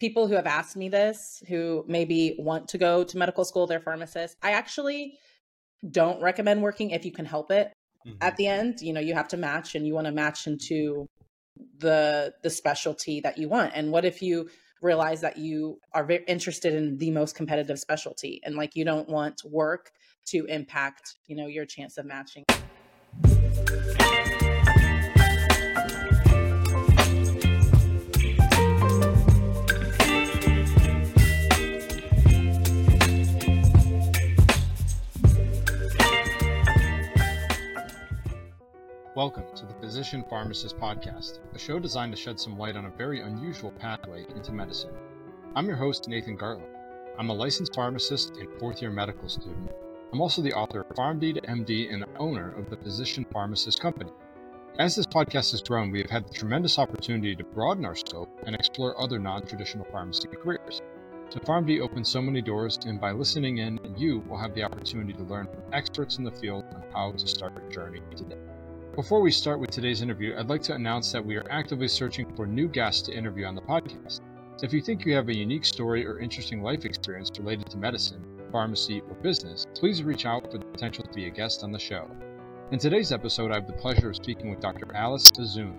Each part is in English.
people who have asked me this, who maybe want to go to medical school, they're pharmacists. I actually don't recommend working if you can help it. Mm-hmm. At the end, you know, you have to match and you want to match into the the specialty that you want. And what if you realize that you are very interested in the most competitive specialty and like you don't want work to impact, you know, your chance of matching? Welcome to the Physician Pharmacist Podcast, a show designed to shed some light on a very unusual pathway into medicine. I'm your host, Nathan Gartland. I'm a licensed pharmacist and fourth year medical student. I'm also the author of PharmD to MD and owner of the Physician Pharmacist Company. As this podcast has grown, we have had the tremendous opportunity to broaden our scope and explore other non traditional pharmacy careers. So, PharmD opens so many doors, and by listening in, you will have the opportunity to learn from experts in the field on how to start your journey today. Before we start with today's interview, I'd like to announce that we are actively searching for new guests to interview on the podcast. If you think you have a unique story or interesting life experience related to medicine, pharmacy, or business, please reach out for the potential to be a guest on the show. In today's episode, I have the pleasure of speaking with Dr. Alice Azzun,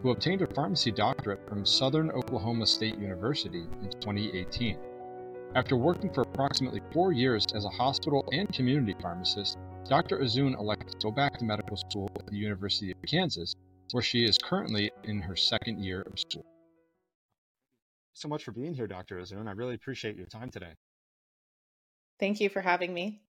who obtained a pharmacy doctorate from Southern Oklahoma State University in 2018. After working for approximately four years as a hospital and community pharmacist, Dr. Azzun elected to go back to medical school at the University of Kansas, where she is currently in her second year of school. So much for being here, Dr. Azzun. I really appreciate your time today. Thank you for having me.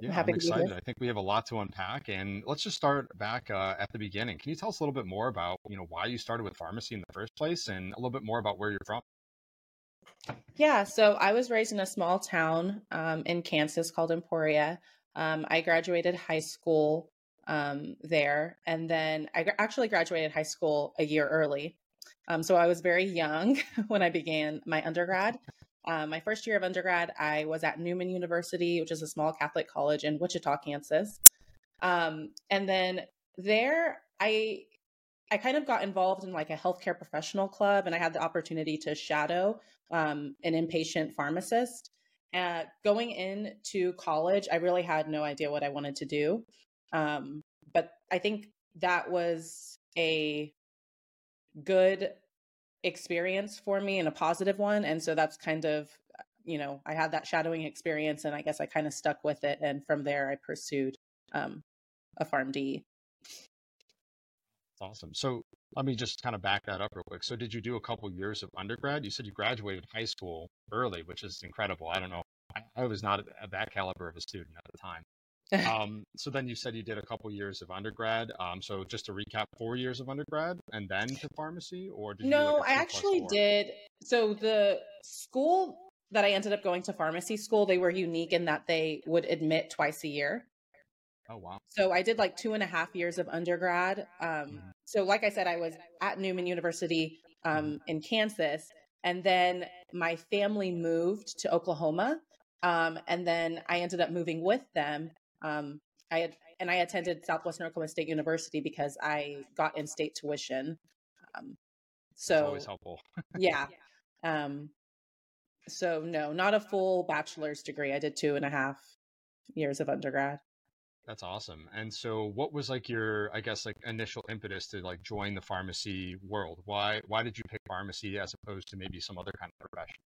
Yeah, I'm, I'm excited. I think we have a lot to unpack, and let's just start back uh, at the beginning. Can you tell us a little bit more about, you know, why you started with pharmacy in the first place, and a little bit more about where you're from? Yeah, so I was raised in a small town um, in Kansas called Emporia. Um, I graduated high school um, there, and then I actually graduated high school a year early. Um, so I was very young when I began my undergrad. Um, my first year of undergrad, I was at Newman University, which is a small Catholic college in Wichita, Kansas. Um, and then there, I I kind of got involved in like a healthcare professional club, and I had the opportunity to shadow um, an inpatient pharmacist. Uh, going into college, I really had no idea what I wanted to do. Um, but I think that was a good experience for me and a positive one. And so that's kind of, you know, I had that shadowing experience and I guess I kind of stuck with it. And from there, I pursued um, a PharmD. That's awesome. So let me just kind of back that up real quick. So did you do a couple years of undergrad? You said you graduated high school early, which is incredible. I don't know. I, I was not at that caliber of a student at the time. um, so then you said you did a couple years of undergrad. Um, so just to recap, four years of undergrad and then to pharmacy, or did no? Like I actually did. So the school that I ended up going to pharmacy school, they were unique in that they would admit twice a year. Oh wow! So I did like two and a half years of undergrad. Um, mm-hmm. So like I said, I was at Newman University um, mm-hmm. in Kansas, and then my family moved to Oklahoma, um, and then I ended up moving with them. Um, I had and I attended Southwestern Oklahoma State University because I got in-state tuition. Um, so That's always helpful. yeah. Um, so no, not a full bachelor's degree. I did two and a half years of undergrad. That's awesome. And so what was like your I guess like initial impetus to like join the pharmacy world? Why why did you pick pharmacy as opposed to maybe some other kind of profession?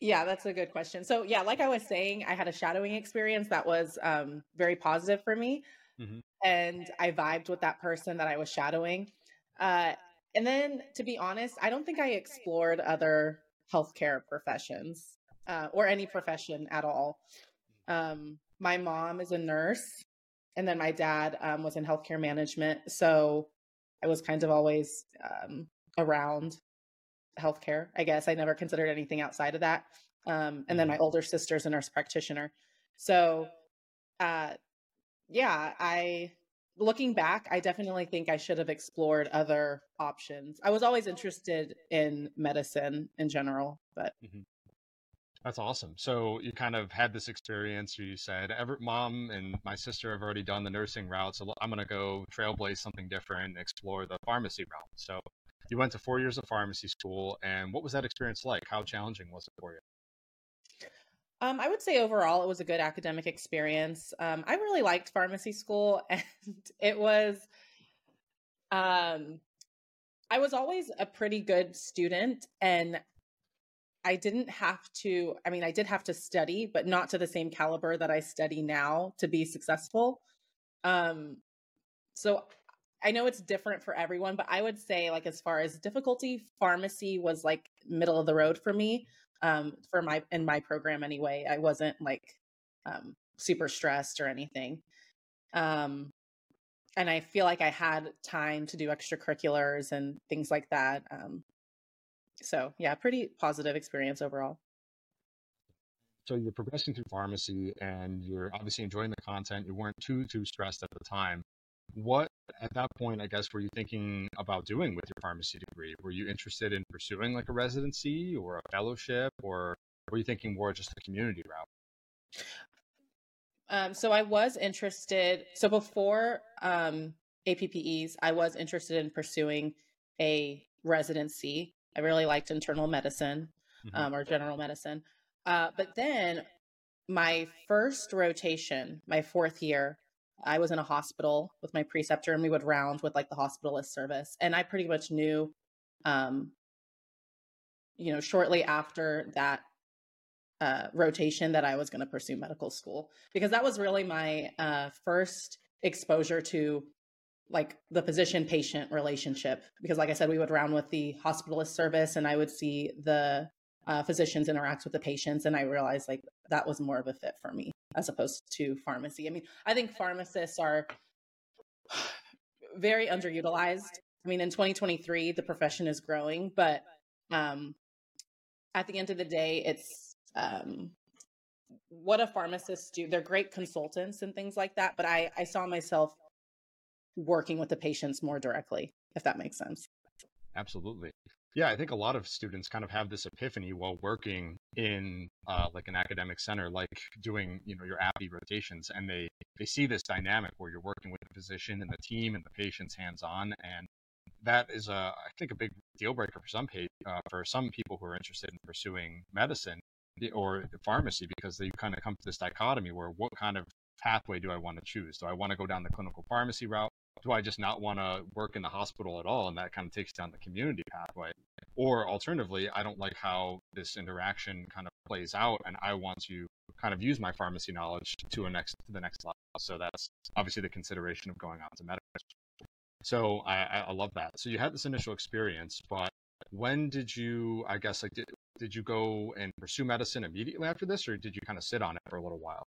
Yeah, that's a good question. So yeah, like I was saying, I had a shadowing experience that was um, very positive for me. Mm-hmm. And I vibed with that person that I was shadowing. Uh, and then to be honest, I don't think I explored other healthcare professions uh, or any profession at all. Um, my mom is a nurse, and then my dad um, was in healthcare management. So I was kind of always um, around healthcare. I guess I never considered anything outside of that. Um, and then my mm-hmm. older sister's a nurse practitioner. So, uh, yeah, I looking back, I definitely think I should have explored other options. I was always interested in medicine in general, but mm-hmm. That's awesome. So you kind of had this experience where you said, "Ever, mom and my sister have already done the nursing route, so I'm going to go trailblaze something different, and explore the pharmacy route." So you went to four years of pharmacy school, and what was that experience like? How challenging was it for you? Um, I would say overall it was a good academic experience. Um, I really liked pharmacy school, and it was. Um, I was always a pretty good student, and I didn't have to. I mean, I did have to study, but not to the same caliber that I study now to be successful. Um, so I know it's different for everyone, but I would say, like, as far as difficulty, pharmacy was like middle of the road for me. Um, for my in my program anyway, I wasn't like um, super stressed or anything. Um, and I feel like I had time to do extracurriculars and things like that. Um, so yeah, pretty positive experience overall. So you're progressing through pharmacy, and you're obviously enjoying the content. You weren't too too stressed at the time what at that point i guess were you thinking about doing with your pharmacy degree were you interested in pursuing like a residency or a fellowship or were you thinking more just a community route um, so i was interested so before um, APPEs i was interested in pursuing a residency i really liked internal medicine mm-hmm. um, or general medicine uh, but then my first rotation my fourth year I was in a hospital with my preceptor and we would round with like the hospitalist service. And I pretty much knew, um, you know, shortly after that uh, rotation that I was going to pursue medical school because that was really my uh, first exposure to like the physician patient relationship. Because, like I said, we would round with the hospitalist service and I would see the uh, physicians interact with the patients. And I realized like that was more of a fit for me as opposed to pharmacy. I mean, I think pharmacists are very underutilized. I mean, in 2023, the profession is growing, but um, at the end of the day, it's um, what a pharmacist do. They're great consultants and things like that, but I, I saw myself working with the patients more directly, if that makes sense. Absolutely. Yeah, I think a lot of students kind of have this epiphany while working in uh, like an academic center, like doing you know your APPE rotations, and they they see this dynamic where you're working with the physician and the team and the patient's hands on, and that is a I think a big deal breaker for some uh, for some people who are interested in pursuing medicine or pharmacy because they kind of come to this dichotomy where what kind of pathway do I want to choose? Do I want to go down the clinical pharmacy route? do I just not want to work in the hospital at all? And that kind of takes down the community pathway. Or alternatively, I don't like how this interaction kind of plays out, and I want to kind of use my pharmacy knowledge to a next to the next level. So that's obviously the consideration of going on to medical. So I, I love that. So you had this initial experience, but when did you? I guess like did, did you go and pursue medicine immediately after this, or did you kind of sit on it for a little while?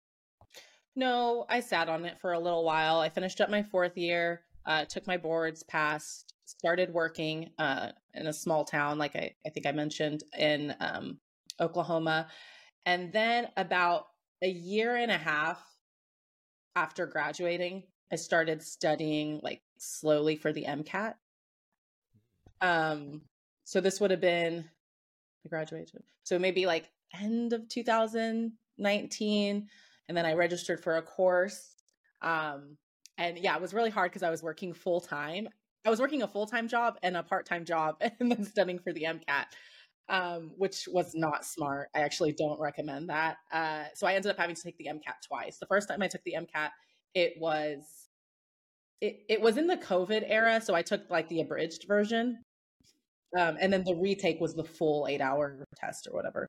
No, I sat on it for a little while. I finished up my fourth year, uh, took my boards, passed, started working uh, in a small town, like I, I think I mentioned, in um, Oklahoma. And then about a year and a half after graduating, I started studying like slowly for the MCAT. Um, so this would have been I graduated. So maybe like end of 2019 and then I registered for a course. Um, and yeah, it was really hard because I was working full time. I was working a full time job and a part time job, and then studying for the MCAT, um, which was not smart. I actually don't recommend that. Uh, so I ended up having to take the MCAT twice. The first time I took the MCAT, it was it, it was in the COVID era, so I took like the abridged version, um, and then the retake was the full eight hour test or whatever.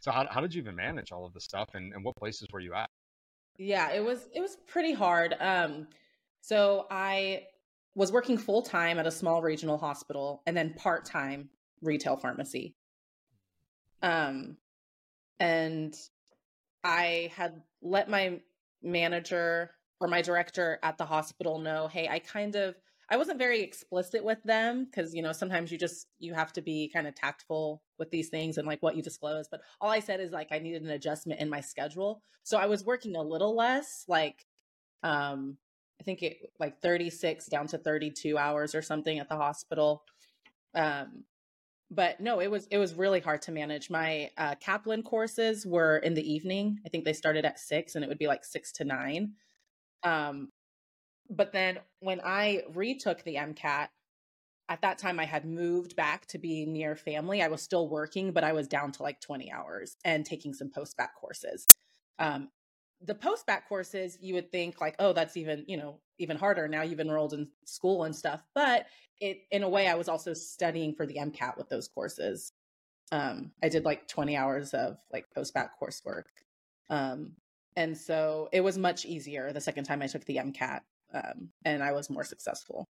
So how, how did you even manage all of this stuff and, and what places were you at? Yeah, it was it was pretty hard. Um, so I was working full time at a small regional hospital and then part time retail pharmacy. Um, and I had let my manager or my director at the hospital know, hey, I kind of I wasn't very explicit with them because you know sometimes you just you have to be kind of tactful with these things and like what you disclose. But all I said is like I needed an adjustment in my schedule, so I was working a little less, like um I think it like 36 down to 32 hours or something at the hospital. Um but no, it was it was really hard to manage. My uh, Kaplan courses were in the evening. I think they started at six, and it would be like six to nine. Um, but then when I retook the MCAT, at that time I had moved back to be near family. I was still working, but I was down to like 20 hours and taking some post bac courses. Um, the post bac courses, you would think like, oh, that's even, you know, even harder. Now you've enrolled in school and stuff. But it, in a way, I was also studying for the MCAT with those courses. Um, I did like 20 hours of like post bac coursework. Um, and so it was much easier the second time I took the MCAT. Um, and I was more successful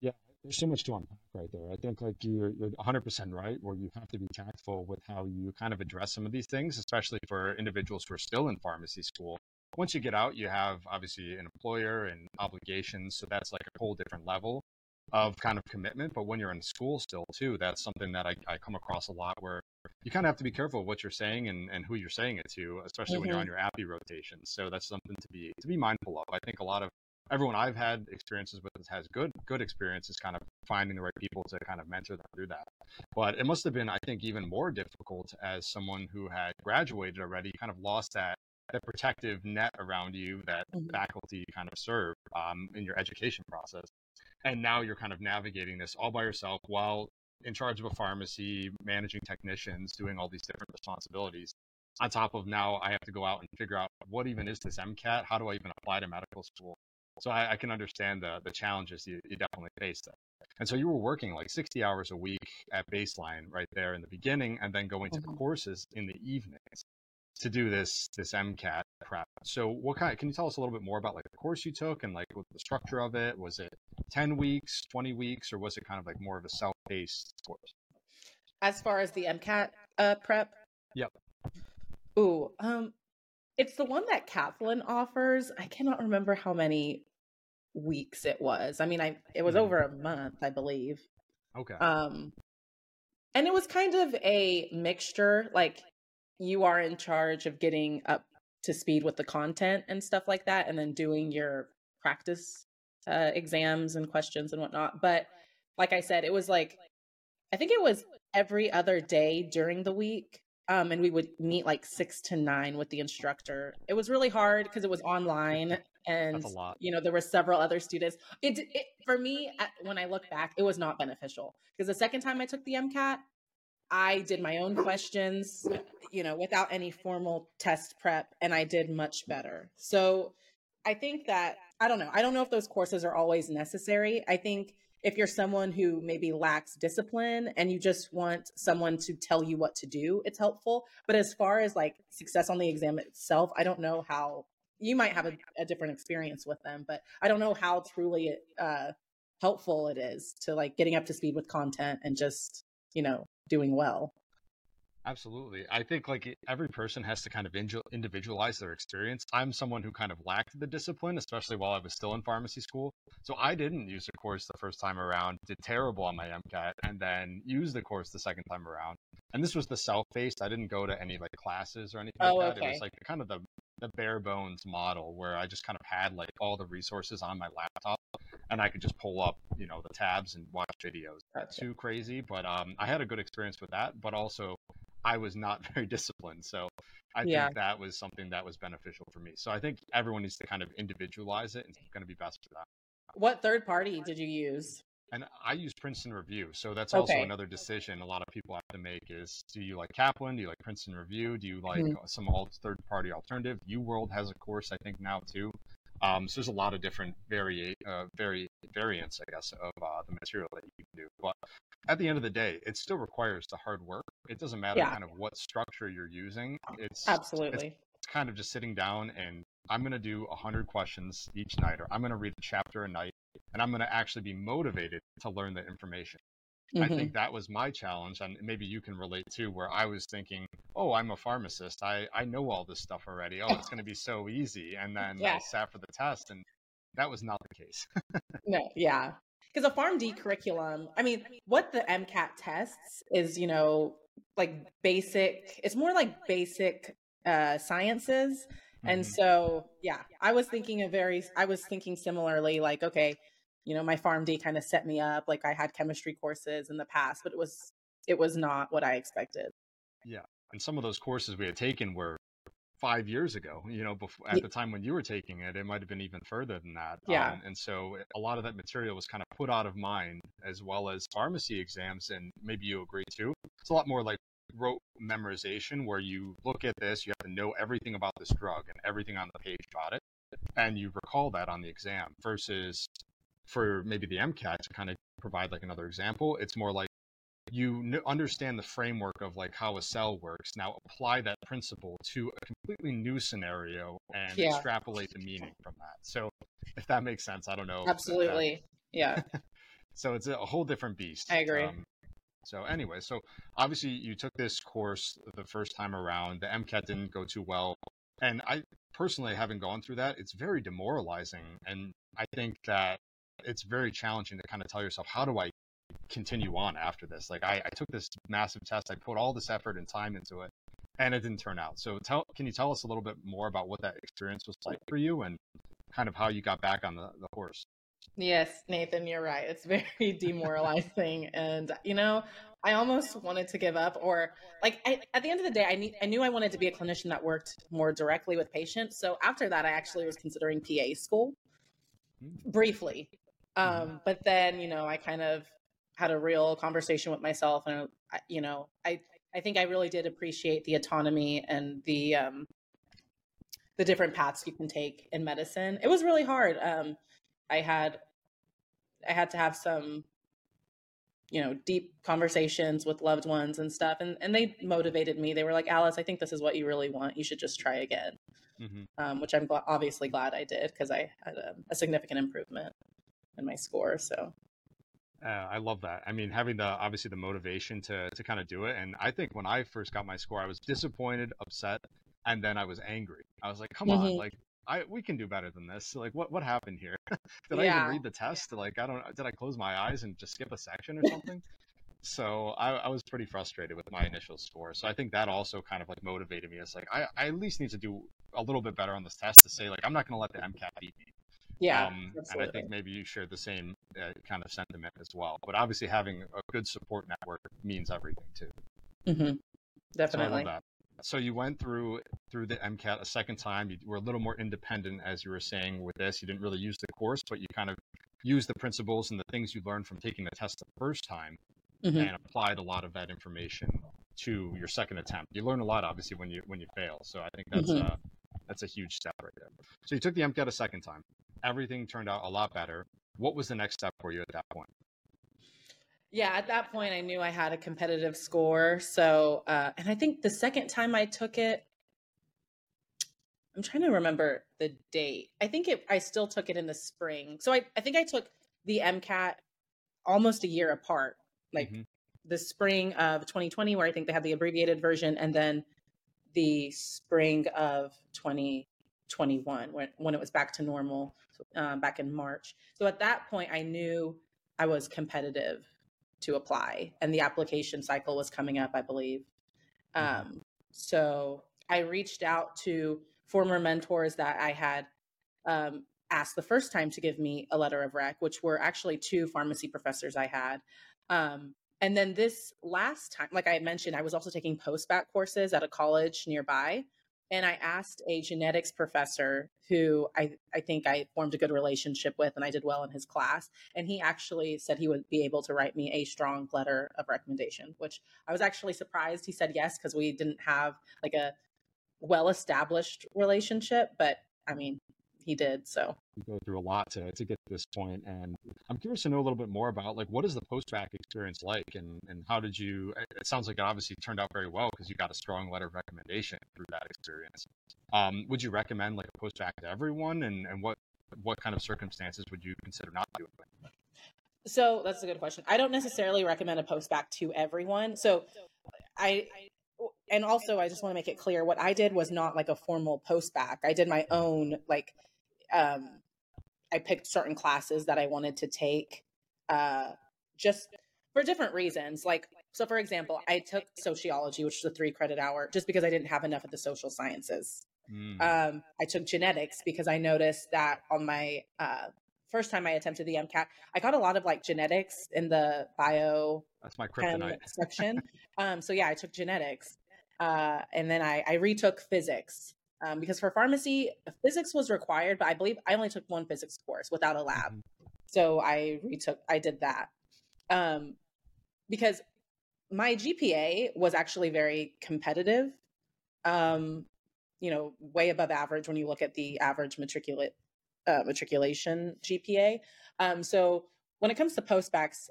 Yeah, there's so much to unpack right there. I think like you're, you're 100% right, where you have to be tactful with how you kind of address some of these things, especially for individuals who are still in pharmacy school. Once you get out, you have obviously an employer and obligations. So that's like a whole different level of kind of commitment. But when you're in school still too, that's something that I, I come across a lot where you kind of have to be careful of what you're saying and, and who you're saying it to, especially mm-hmm. when you're on mm-hmm. your APPE rotation. So that's something to be to be mindful of. I think a lot of everyone I've had experiences with has good good experiences kind of finding the right people to kind of mentor them through that. But it must have been, I think, even more difficult as someone who had graduated already, kind of lost that that protective net around you that mm-hmm. faculty kind of serve um, in your education process. And now you're kind of navigating this all by yourself while in charge of a pharmacy, managing technicians, doing all these different responsibilities. On top of now, I have to go out and figure out what even is this MCAT? How do I even apply to medical school? So I, I can understand the the challenges you, you definitely face there. And so you were working like 60 hours a week at baseline right there in the beginning, and then going to mm-hmm. courses in the evenings to do this this MCAT prep. So what kind? Can you tell us a little bit more about like the course you took and like what the structure of it? Was it 10 weeks, 20 weeks, or was it kind of like more of a self-paced course? As far as the MCAT uh, prep. Yep. Ooh, um, it's the one that Kaplan offers. I cannot remember how many weeks it was. I mean, I it was mm-hmm. over a month, I believe. Okay. Um and it was kind of a mixture like you are in charge of getting up to speed with the content and stuff like that and then doing your practice uh, exams and questions and whatnot. But like I said, it was like I think it was every other day during the week um, and we would meet like six to nine with the instructor. It was really hard because it was online, and you know there were several other students. It, it for me when I look back, it was not beneficial because the second time I took the MCAT, I did my own questions, you know, without any formal test prep, and I did much better. So I think that I don't know. I don't know if those courses are always necessary. I think if you're someone who maybe lacks discipline and you just want someone to tell you what to do, it's helpful. But as far as like success on the exam itself, I don't know how you might have a, a different experience with them, but I don't know how truly uh, helpful it is to like getting up to speed with content and just, you know, doing well. Absolutely. I think like every person has to kind of individualize their experience. I'm someone who kind of lacked the discipline, especially while I was still in pharmacy school. So I didn't use the course the first time around, did terrible on my MCAT, and then used the course the second time around. And this was the self-paced. I didn't go to any like classes or anything oh, like that. Okay. It was like kind of the the bare bones model where I just kind of had like all the resources on my laptop and I could just pull up, you know, the tabs and watch videos. That's Too crazy, but um, I had a good experience with that. But also, I was not very disciplined. So I yeah. think that was something that was beneficial for me. So I think everyone needs to kind of individualize it and it's going to be best for that. What third party did you use? And I use Princeton Review. So that's also okay. another decision a lot of people have to make is do you like Kaplan? Do you like Princeton Review? Do you like mm-hmm. some third party alternative? UWorld has a course, I think, now too. Um, so there's a lot of different vari- uh, vari- variants, I guess, of uh, the material that you can do. But at the end of the day, it still requires the hard work. It doesn't matter yeah. kind of what structure you're using. It's absolutely. It's, it's kind of just sitting down and I'm going to do 100 questions each night, or I'm going to read a chapter a night, and I'm going to actually be motivated to learn the information. Mm-hmm. I think that was my challenge, and maybe you can relate too, where I was thinking, "Oh, I'm a pharmacist. I I know all this stuff already. Oh, it's going to be so easy." And then yeah. I sat for the test, and that was not the case. no, yeah, because a PharmD curriculum. I mean, what the MCAT tests is, you know, like basic. It's more like basic uh, sciences. And mm-hmm. so, yeah, I was thinking a very, I was thinking similarly, like, okay, you know my PharmD kind of set me up like i had chemistry courses in the past but it was it was not what i expected yeah and some of those courses we had taken were five years ago. You know, before at the time when you were taking it, it might have been even further than that. Yeah. Um, and so a lot of that material was kind of put out of mind, as well as pharmacy exams, and maybe you agree too. It's a lot more like rote memorization, where you look at this, you have to know everything about this drug and everything on the page about it, and you recall that on the exam. Versus for maybe the MCAT to kind of provide like another example, it's more like you understand the framework of like how a cell works. Now apply that principle to a completely new scenario and yeah. extrapolate the meaning from that. So if that makes sense i don't know absolutely that... yeah. So it's a whole different beast i agree. um, so anyway so obviously you took this course the first time around. The mcat didn't go too well and i personally haven't gone through that it's very demoralizing and i think that it's very challenging to kind of tell yourself how do i continue on after this. Like I, I took this massive test, I put all this effort and time into it, and it didn't turn out. So tell, can you tell us a little bit more about what that experience was like for you and kind of how you got back on the, the horse? Yes, Nathan, you're right. It's very demoralizing. and, you know, I almost wanted to give up or like I, at the end of the day, I, need, I knew I wanted to be a clinician that worked more directly with patients. So after that, I actually was considering PA school hmm. briefly. Mm-hmm. Um, but then, you know, I kind of had a real conversation with myself and you know i i think i really did appreciate the autonomy and the um the different paths you can take in medicine. It was really hard. Um i had i had to have some you know deep conversations with loved ones and stuff and and they motivated me. They were like alice i think this is what you really want. You should just try again. Mm-hmm. um, which i'm gl- obviously glad i did because i had a, a significant improvement in my score so uh, I love that. I mean, having the obviously the motivation to to kind of do it. And I think when I first got my score, I was disappointed, upset, and then I was angry. I was like, "Come mm-hmm. on, like I we can do better than this. Like, what what happened here? did yeah. I even read the test? Like, I don't. Did I close my eyes and just skip a section or something? so I, I was pretty frustrated with my initial score. So I think that also kind of like motivated me. It's like I, I at least need to do a little bit better on this test to say like I'm not going to let the MCAT beat me. Yeah. Um, and I think maybe you share the same uh, kind of sentiment as well. But obviously, having a good support network means everything too. Mm-hmm. Definitely. So, so, you went through through the MCAT a second time. You were a little more independent, as you were saying with this. You didn't really use the course, but you kind of used the principles and the things you learned from taking the test the first time, mm-hmm. and applied a lot of that information to your second attempt. You learn a lot, obviously, when you when you fail. So I think that's mm-hmm. uh, that's a huge step right there. So you took the MCAT a second time everything turned out a lot better. What was the next step for you at that point? Yeah, at that point, I knew I had a competitive score. So, uh, and I think the second time I took it, I'm trying to remember the date. I think it, I still took it in the spring. So I, I think I took the MCAT almost a year apart, like mm-hmm. the spring of 2020, where I think they had the abbreviated version, and then the spring of 2021 when, when it was back to normal um, back in March. So at that point, I knew I was competitive to apply, and the application cycle was coming up, I believe. Um, so I reached out to former mentors that I had um, asked the first time to give me a letter of rec, which were actually two pharmacy professors I had. Um, and then this last time, like I mentioned, I was also taking post-bac courses at a college nearby and I asked a genetics professor who I, I think I formed a good relationship with and I did well in his class. And he actually said he would be able to write me a strong letter of recommendation, which I was actually surprised he said yes because we didn't have like a well established relationship. But I mean, he did. So you go through a lot to, to get to this point, and I'm curious to know a little bit more about like what is the post bac experience like, and and how did you? It sounds like it obviously turned out very well because you got a strong letter of recommendation through that experience. Um, would you recommend like a post bac to everyone, and and what what kind of circumstances would you consider not doing? So that's a good question. I don't necessarily recommend a post bac to everyone. So I and also I just want to make it clear what I did was not like a formal post bac. I did my own like um, I picked certain classes that I wanted to take uh, just for different reasons. Like, so for example, I took sociology, which is a three credit hour, just because I didn't have enough of the social sciences. Mm. Um, I took genetics because I noticed that on my uh, first time I attempted the MCAT, I got a lot of like genetics in the bio. That's my kryptonite section. um, so yeah, I took genetics, uh, and then I, I retook physics um, because for pharmacy, physics was required, but I believe I only took one physics course without a lab. Mm-hmm. So I retook, I did that. Um, because my GPA was actually very competitive, um, you know, way above average when you look at the average matriculate uh, matriculation GPA. Um, so when it comes to post-bacs,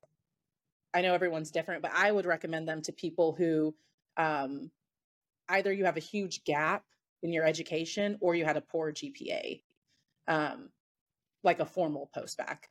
I know everyone's different, but I would recommend them to people who um, either you have a huge gap in your education or you had a poor GPA, um, like a formal post-bac.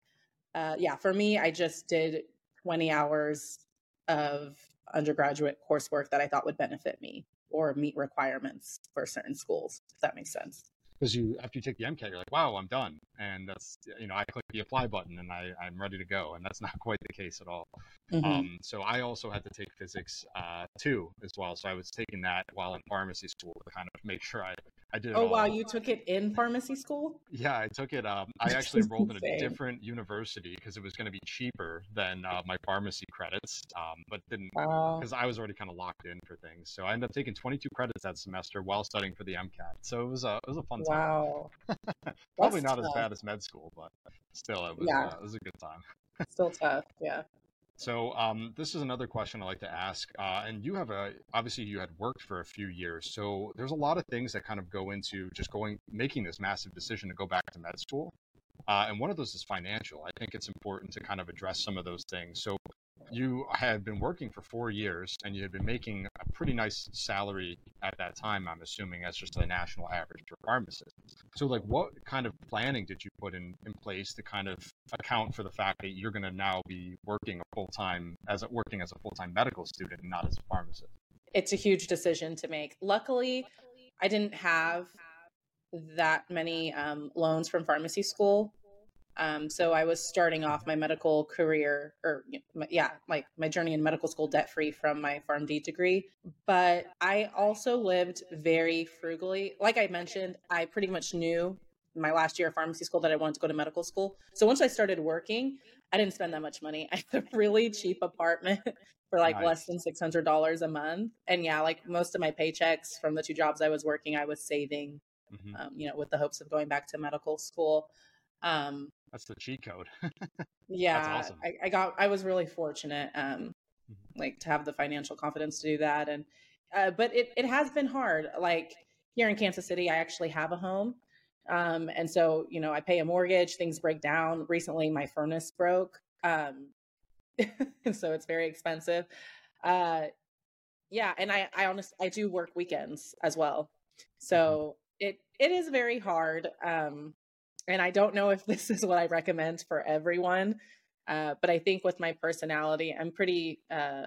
Uh, yeah, for me, I just did 20 hours of undergraduate coursework that I thought would benefit me or meet requirements for certain schools, if that makes sense because you after you take the MCAT, you're like, wow, I'm done, and that's you know I click the apply button and I I'm ready to go, and that's not quite the case at all. Mm-hmm. Um, so I also had to take physics uh, too as well. So I was taking that while in pharmacy school to kind of make sure I I did. oh wow, you took it in pharmacy school? Yeah, I took it. Um, I actually enrolled in a different university because it was going to be cheaper than uh, my pharmacy credits, um, but didn't because I was already kind of locked in for things. So I ended up taking 22 credits that semester while studying for the MCAT. So it was a it was a fun time. Wow. Probably not tough. as bad as med school, but still, it was yeah. uh, it was a good time. still tough, yeah. So um, this is another question I like to ask, uh, and you have a obviously you had worked for a few years, so there's a lot of things that kind of go into just going making this massive decision to go back to med school, uh, and one of those is financial. I think it's important to kind of address some of those things. So you had been working for four years and you had been making a pretty nice salary at that time, I'm assuming, as just a national average for pharmacists. So, like, what kind of planning did you put in, in place to kind of account for the fact that you're going to now be working a full time as a, working as a full time medical student and not as a pharmacist? It's a huge decision to make. Luckily, I didn't have that many um, loans from pharmacy school um, so I was starting off my medical career, or yeah, my my journey in medical school debt free from my PharmD degree. But I also lived very frugally. Like I mentioned, I pretty much knew my last year of pharmacy school that I wanted to go to medical school. So once I started working, I didn't spend that much money. I had a really cheap apartment for like nice. less than six hundred dollars a month. And yeah, like most of my paychecks from the two jobs I was working, I was saving. Mm-hmm. Um, you know, with the hopes of going back to medical school. Um, That's the cheat code. yeah, awesome. I, I, got. I was really fortunate, um, mm-hmm. like to have the financial confidence to do that. And uh, but it it has been hard. Like here in Kansas City, I actually have a home. Um, and so, you know, I pay a mortgage, things break down. Recently, my furnace broke. Um, so it's very expensive. Uh, yeah. And I, I honestly, I do work weekends as well. Mm-hmm. So it, it is very hard. Um, and I don't know if this is what I recommend for everyone, uh, but I think with my personality, I'm pretty uh,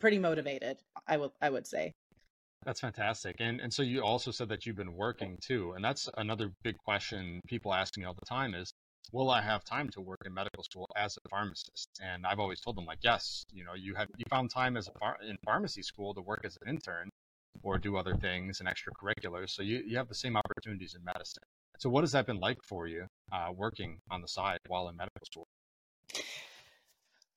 pretty motivated. I would I would say. That's fantastic. And and so you also said that you've been working too, and that's another big question people ask me all the time is, will I have time to work in medical school as a pharmacist? And I've always told them like, yes, you know, you have you found time as a in pharmacy school to work as an intern or do other things and extracurriculars. So you, you have the same opportunities in medicine. So, what has that been like for you, uh, working on the side while in medical school?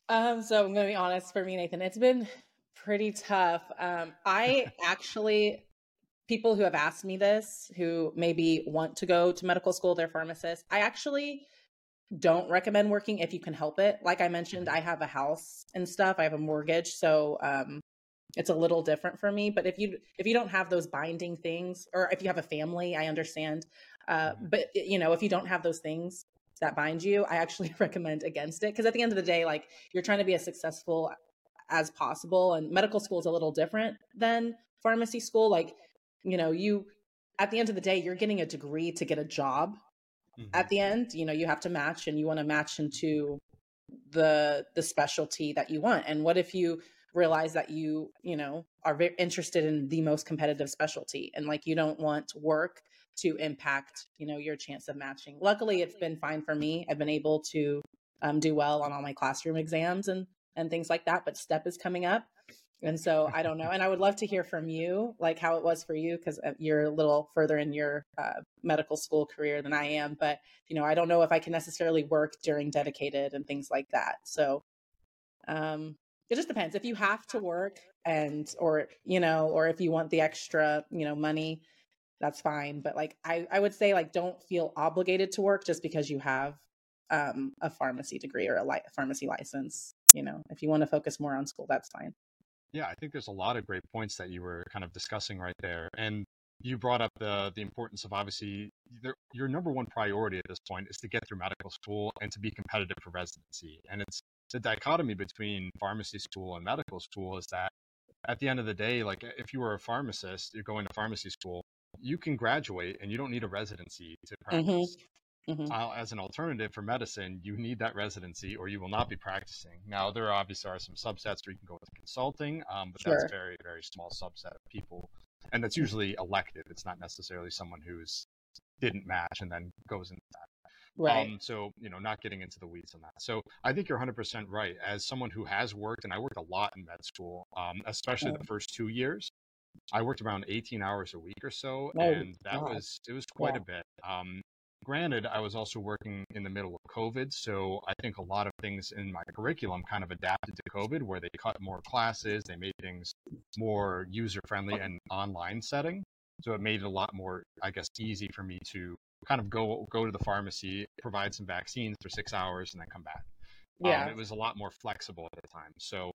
Um, so I'm going to be honest for me, Nathan. It's been pretty tough. Um, I actually, people who have asked me this, who maybe want to go to medical school, they're pharmacists. I actually don't recommend working if you can help it. Like I mentioned, I have a house and stuff. I have a mortgage, so um, it's a little different for me. But if you if you don't have those binding things, or if you have a family, I understand. Uh, mm-hmm. but you know, if you don't have those things that bind you, I actually recommend against it because at the end of the day, like you're trying to be as successful as possible, and medical school is a little different than pharmacy school. Like, you know, you at the end of the day, you're getting a degree to get a job. Mm-hmm. At the end, you know, you have to match, and you want to match into the the specialty that you want. And what if you realize that you, you know, are very interested in the most competitive specialty and like you don't want work to impact you know your chance of matching. Luckily it's been fine for me. I've been able to um, do well on all my classroom exams and and things like that but step is coming up and so i don't know and i would love to hear from you like how it was for you because uh, you're a little further in your uh, medical school career than i am but you know i don't know if i can necessarily work during dedicated and things like that so um it just depends if you have to work and or you know or if you want the extra you know money that's fine. But like I, I would say like don't feel obligated to work just because you have um, a pharmacy degree or a li- pharmacy license. You know, if you want to focus more on school, that's fine. Yeah, I think there's a lot of great points that you were kind of discussing right there, and you brought up the the importance of obviously your number one priority at this point is to get through medical school and to be competitive for residency. And it's the dichotomy between pharmacy school and medical school is that at the end of the day, like if you were a pharmacist, you're going to pharmacy school, you can graduate and you don't need a residency to mm-hmm. practice. Mm-hmm. Mm-hmm. Uh, as an alternative for medicine, you need that residency or you will not be practicing. Now, there obviously are some subsets where you can go into consulting, um, but sure. that's a very, very small subset of people. And that's usually elective. It's not necessarily someone who's didn't match and then goes into that. Right. Um, so, you know, not getting into the weeds on that. So I think you're 100% right. As someone who has worked, and I worked a lot in med school, um, especially the first two years, I worked around 18 hours a week or so. Oh, and that God. was, it was quite yeah. a bit. Um, granted, I was also working in the middle of COVID. So I think a lot of things in my curriculum kind of adapted to COVID, where they cut more classes, they made things more user friendly and online setting. So it made it a lot more, I guess, easy for me to kind of go go to the pharmacy, provide some vaccines for six hours, and then come back. Um, yeah, um, it was a lot more flexible at the time. So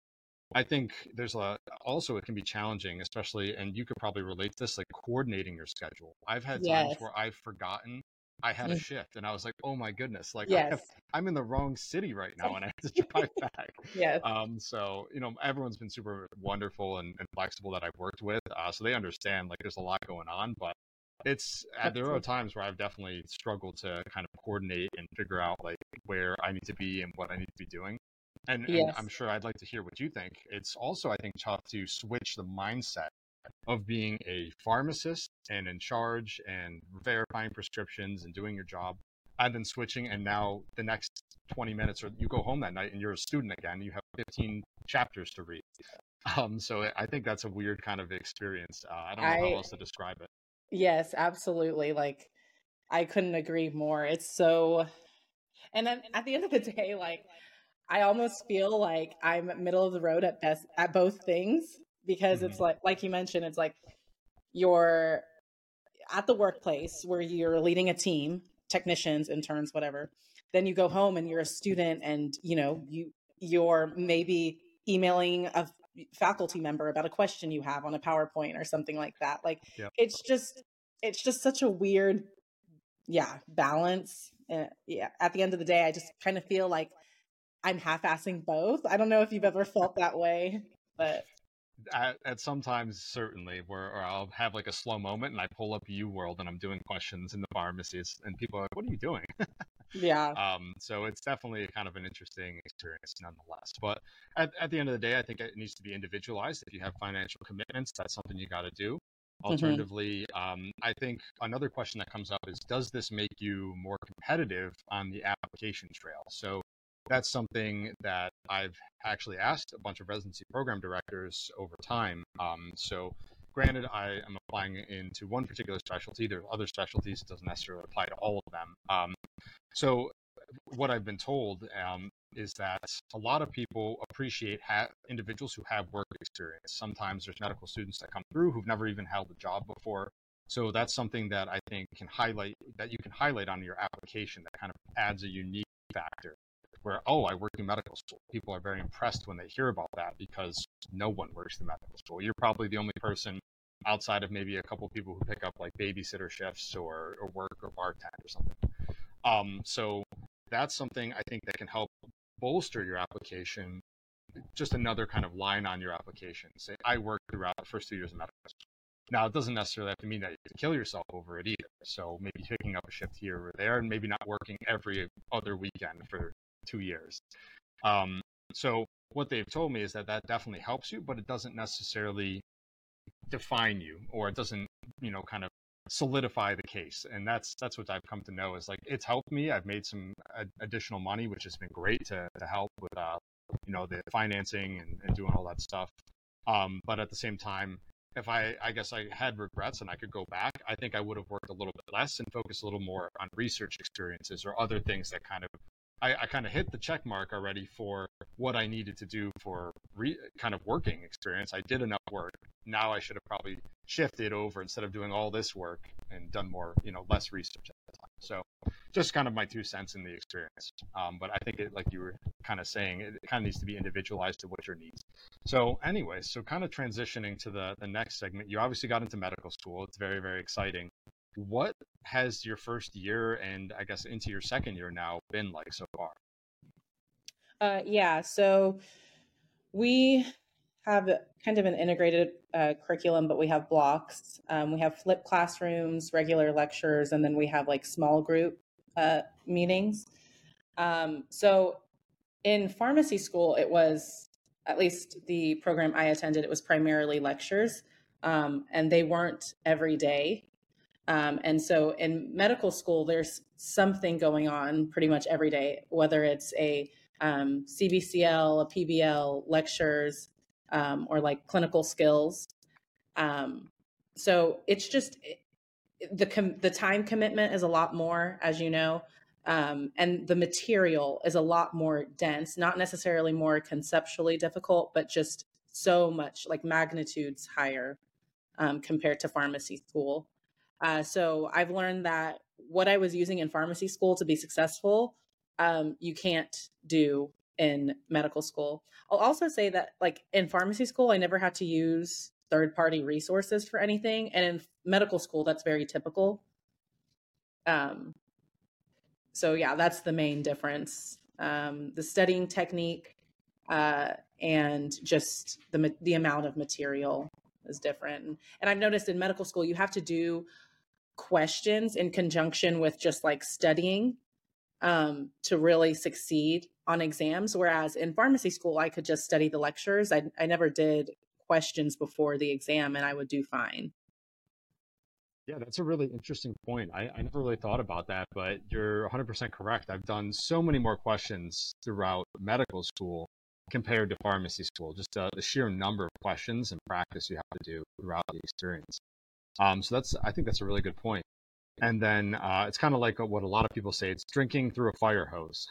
I think there's a also it can be challenging, especially, and you could probably relate to this, like coordinating your schedule. I've had yes. times where I've forgotten I had a mm. shift and I was like, oh my goodness, like yes. I am in the wrong city right now and I have to drive back. yes. Um, so, you know, everyone's been super wonderful and, and flexible that I've worked with. Uh, so they understand like there's a lot going on, but it's uh, there are times where I've definitely struggled to kind of coordinate and figure out like where I need to be and what I need to be doing. And, yes. and I'm sure I'd like to hear what you think. It's also, I think, tough to switch the mindset of being a pharmacist and in charge and verifying prescriptions and doing your job and then switching and now the next 20 minutes or you go home that night and you're a student again you have 15 chapters to read um, so i think that's a weird kind of experience uh, i don't know I, how else to describe it yes absolutely like i couldn't agree more it's so and then at the end of the day like i almost feel like i'm middle of the road at best at both things because mm-hmm. it's like like you mentioned it's like you're at the workplace where you're leading a team technicians interns whatever then you go home and you're a student and you know you you're maybe emailing a faculty member about a question you have on a powerpoint or something like that like yep. it's just it's just such a weird yeah balance and yeah at the end of the day i just kind of feel like i'm half-assing both i don't know if you've ever felt that way but at, at sometimes certainly where I'll have like a slow moment and I pull up UWorld and I'm doing questions in the pharmacies and people are like, "What are you doing?" yeah. Um. So it's definitely kind of an interesting experience nonetheless. But at at the end of the day, I think it needs to be individualized. If you have financial commitments, that's something you got to do. Mm-hmm. Alternatively, mm-hmm. um, I think another question that comes up is, does this make you more competitive on the application trail? So that's something that I've actually asked a bunch of residency program directors over time. Um, so, granted, I am applying into one particular specialty. There are other specialties; it doesn't necessarily apply to all of them. Um, so, what I've been told um, is that a lot of people appreciate ha- individuals who have work experience. Sometimes there's medical students that come through who've never even held a job before. So that's something that I think can highlight that you can highlight on your application that kind of adds a unique factor where, oh, I work in medical school. People are very impressed when they hear about that because no one works in medical school. You're probably the only person outside of maybe a couple people who pick up like babysitter shifts or, or work or bartend or something. Um, so that's something I think that can help bolster your application. Just another kind of line on your application. Say, I worked throughout the first two years of medical school. Now, it doesn't necessarily have to mean that you have to kill yourself over it either. So maybe picking up a shift here or there, and maybe not working every other weekend for two years. Um, so what they've told me is that that definitely helps you, but it doesn't necessarily define you, or it doesn't, you know, kind of solidify the case. And that's that's what I've come to know is like it's helped me. I've made some additional money, which has been great to to help with, uh, you know, the financing and, and doing all that stuff. Um, but at the same time, if I, I guess I had regrets and I could go back, I think I would have worked a little bit less and focused a little more on research experiences or other things that kind of I, I kind of hit the check mark already for what I needed to do for re, kind of working experience. I did enough work. Now I should have probably shifted over instead of doing all this work and done more, you know, less research at the time. So just kind of my two cents in the experience. Um, but I think it, like you were kind of saying, it kind of needs to be individualized to what your needs. So anyway, so kind of transitioning to the, the next segment, you obviously got into medical school. It's very, very exciting. What has your first year and I guess into your second year now been like so far? Uh, yeah, so we have kind of an integrated uh, curriculum, but we have blocks. Um, we have flipped classrooms, regular lectures, and then we have like small group uh, meetings. Um, so in pharmacy school, it was at least the program I attended, it was primarily lectures, um, and they weren't every day. Um, and so in medical school, there's something going on pretty much every day, whether it's a um, CBCL, a PBL, lectures, um, or like clinical skills. Um, so it's just the com- the time commitment is a lot more, as you know, um, and the material is a lot more dense. Not necessarily more conceptually difficult, but just so much like magnitudes higher um, compared to pharmacy school. Uh, so I've learned that what I was using in pharmacy school to be successful, um, you can't do in medical school. I'll also say that, like in pharmacy school, I never had to use third party resources for anything, and in medical school, that's very typical. Um, so yeah, that's the main difference. Um, the studying technique uh, and just the the amount of material is different. And I've noticed in medical school, you have to do questions in conjunction with just like studying um, to really succeed on exams. Whereas in pharmacy school, I could just study the lectures. I, I never did questions before the exam and I would do fine. Yeah, that's a really interesting point. I, I never really thought about that, but you're 100% correct. I've done so many more questions throughout medical school compared to pharmacy school, just uh, the sheer number of questions and practice you have to do throughout the experience. Um, so that's, I think that's a really good point. And then uh, it's kind of like what a lot of people say: it's drinking through a fire hose.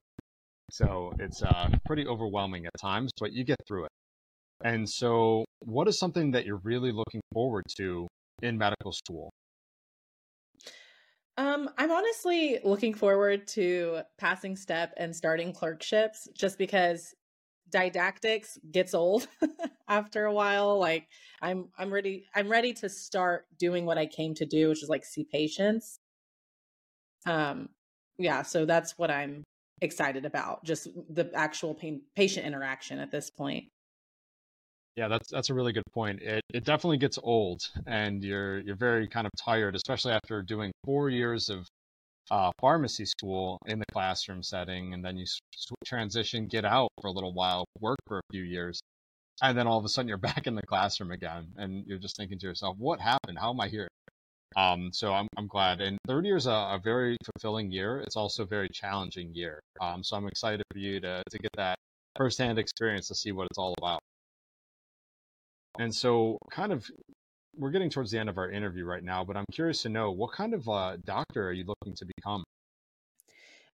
so it's uh, pretty overwhelming at times, but you get through it. And so, what is something that you're really looking forward to in medical school? Um, I'm honestly looking forward to passing step and starting clerkships just because didactics gets old after a while like i'm i'm ready i'm ready to start doing what i came to do which is like see patients. Um yeah so that's what i'm excited about just the actual pain, patient interaction at this point. Yeah that's that's a really good point. It it definitely gets old and you're you're very kind of tired especially after doing 4 years of uh, pharmacy school in the classroom setting, and then you transition, get out for a little while, work for a few years, and then all of a sudden you're back in the classroom again, and you're just thinking to yourself, "What happened? How am I here?" Um, so I'm I'm glad. And third year is a, a, very fulfilling year. It's also a very challenging year. Um, so I'm excited for you to to get that firsthand experience to see what it's all about. And so, kind of we're getting towards the end of our interview right now, but I'm curious to know what kind of uh, doctor are you looking to become?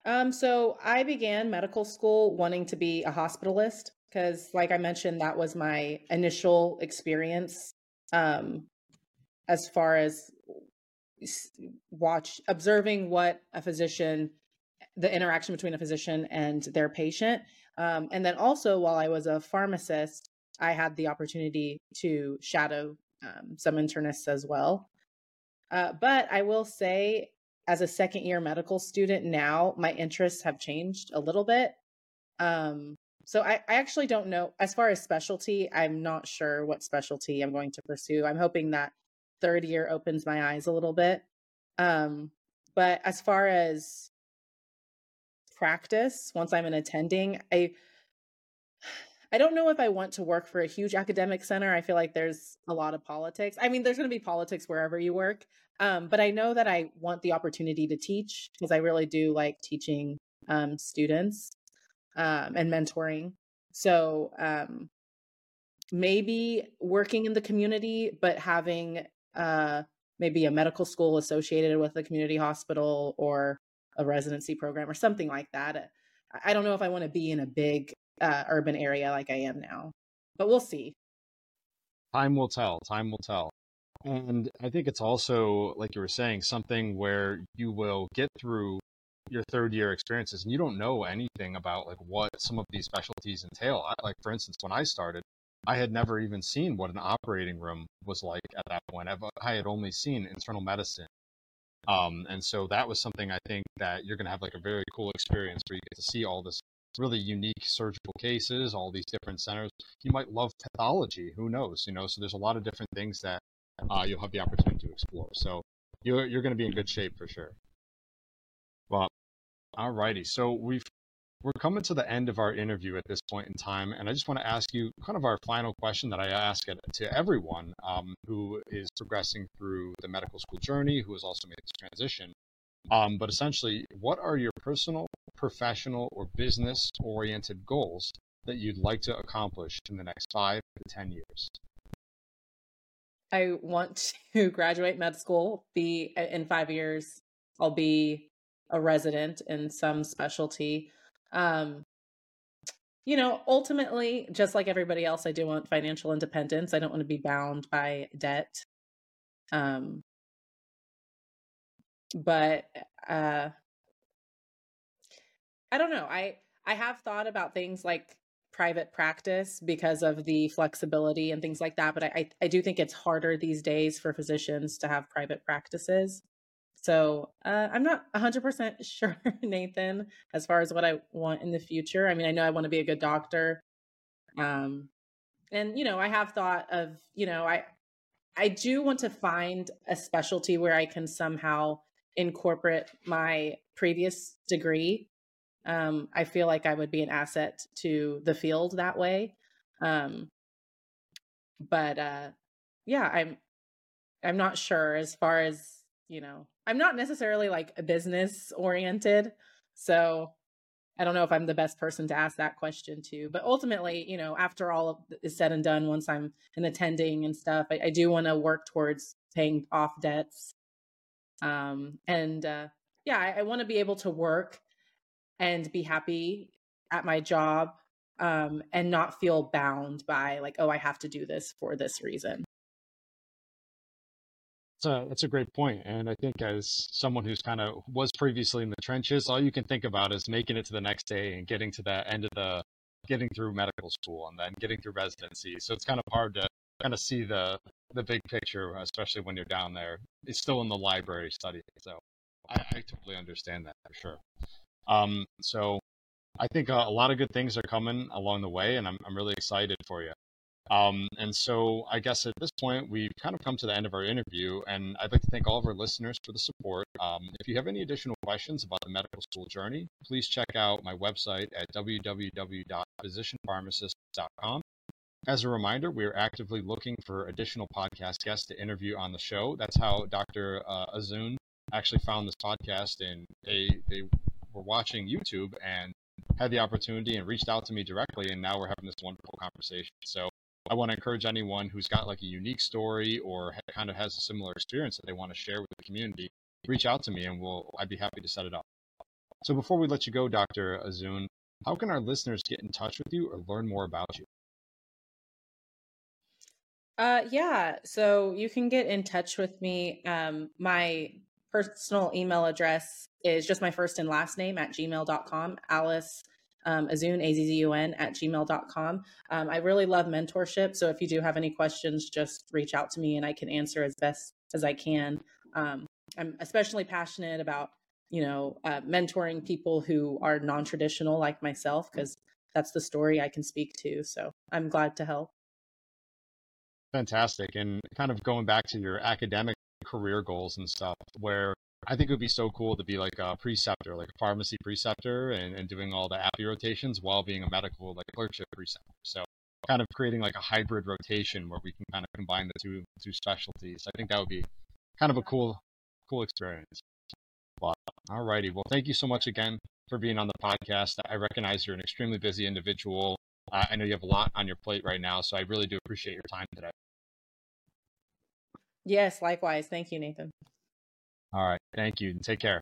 Um, so I began medical school wanting to be a hospitalist because, like I mentioned, that was my initial experience um, as far as watch observing what a physician the interaction between a physician and their patient um, and then also while i was a pharmacist i had the opportunity to shadow um, some internists as well. Uh, but I will say, as a second year medical student now, my interests have changed a little bit. Um, so I, I actually don't know. As far as specialty, I'm not sure what specialty I'm going to pursue. I'm hoping that third year opens my eyes a little bit. Um, but as far as practice, once I'm an attending, I I don't know if I want to work for a huge academic center. I feel like there's a lot of politics. I mean, there's going to be politics wherever you work. Um, but I know that I want the opportunity to teach because I really do like teaching um, students um, and mentoring. So um, maybe working in the community, but having uh, maybe a medical school associated with a community hospital or a residency program or something like that. I don't know if I want to be in a big uh, urban area like I am now, but we'll see. Time will tell. Time will tell. And I think it's also, like you were saying, something where you will get through your third year experiences and you don't know anything about like what some of these specialties entail. I, like for instance, when I started, I had never even seen what an operating room was like at that point. I've, I had only seen internal medicine. Um, and so that was something I think that you're going to have like a very cool experience where you get to see all this really unique surgical cases, all these different centers. You might love pathology. Who knows? You know, so there's a lot of different things that uh, you'll have the opportunity to explore. So you're, you're going to be in good shape for sure. Well, alrighty. So we've we're coming to the end of our interview at this point in time, and I just want to ask you kind of our final question that I ask it to everyone um, who is progressing through the medical school journey, who has also made this transition. Um, but essentially, what are your personal, professional, or business oriented goals that you'd like to accomplish in the next five to 10 years? I want to graduate med school, be in five years, I'll be a resident in some specialty. Um, you know, ultimately, just like everybody else, I do want financial independence. I don't want to be bound by debt. Um, but uh, I don't know. I I have thought about things like private practice because of the flexibility and things like that. But I, I do think it's harder these days for physicians to have private practices. So uh, I'm not 100% sure, Nathan, as far as what I want in the future. I mean, I know I want to be a good doctor. Um, and, you know, I have thought of, you know, I, I do want to find a specialty where I can somehow incorporate my previous degree. Um, I feel like I would be an asset to the field that way. Um, but uh, yeah, I'm I'm not sure as far as you know, I'm not necessarily like business oriented. So I don't know if I'm the best person to ask that question to. But ultimately, you know, after all is said and done, once I'm in attending and stuff, I, I do want to work towards paying off debts. Um, and uh, yeah, I, I want to be able to work and be happy at my job um, and not feel bound by like, oh, I have to do this for this reason. A, that's a great point. And I think as someone who's kind of was previously in the trenches, all you can think about is making it to the next day and getting to that end of the, getting through medical school and then getting through residency. So it's kind of hard to kind of see the, the big picture, especially when you're down there. It's still in the library studying. So I, I totally understand that for sure. Um, so I think uh, a lot of good things are coming along the way, and I'm, I'm really excited for you. Um, and so I guess at this point, we've kind of come to the end of our interview, and I'd like to thank all of our listeners for the support. Um, if you have any additional questions about the medical school journey, please check out my website at www.physicianpharmacist.com. As a reminder, we are actively looking for additional podcast guests to interview on the show. That's how Dr. Uh, Azzun actually found this podcast, and they they were watching YouTube and had the opportunity and reached out to me directly, and now we're having this wonderful conversation. So I want to encourage anyone who's got like a unique story or kind of has a similar experience that they want to share with the community, reach out to me and we'll I'd be happy to set it up. So before we let you go, Dr. Azzun, how can our listeners get in touch with you or learn more about you? Uh, yeah, so you can get in touch with me. Um, my personal email address is just my first and last name at gmail.com, Alice um, Azzun, A-Z-Z-U-N, at gmail.com. Um, I really love mentorship. So if you do have any questions, just reach out to me and I can answer as best as I can. Um, I'm especially passionate about, you know, uh, mentoring people who are non-traditional like myself, because that's the story I can speak to. So I'm glad to help. Fantastic. And kind of going back to your academic career goals and stuff, where I think it would be so cool to be like a preceptor, like a pharmacy preceptor, and, and doing all the APPE rotations while being a medical like clerkship preceptor. So kind of creating like a hybrid rotation where we can kind of combine the two two specialties. I think that would be kind of a cool cool experience. But alrighty, well, thank you so much again for being on the podcast. I recognize you're an extremely busy individual. Uh, I know you have a lot on your plate right now, so I really do appreciate your time today. Yes, likewise. Thank you, Nathan. All right. Thank you. Take care.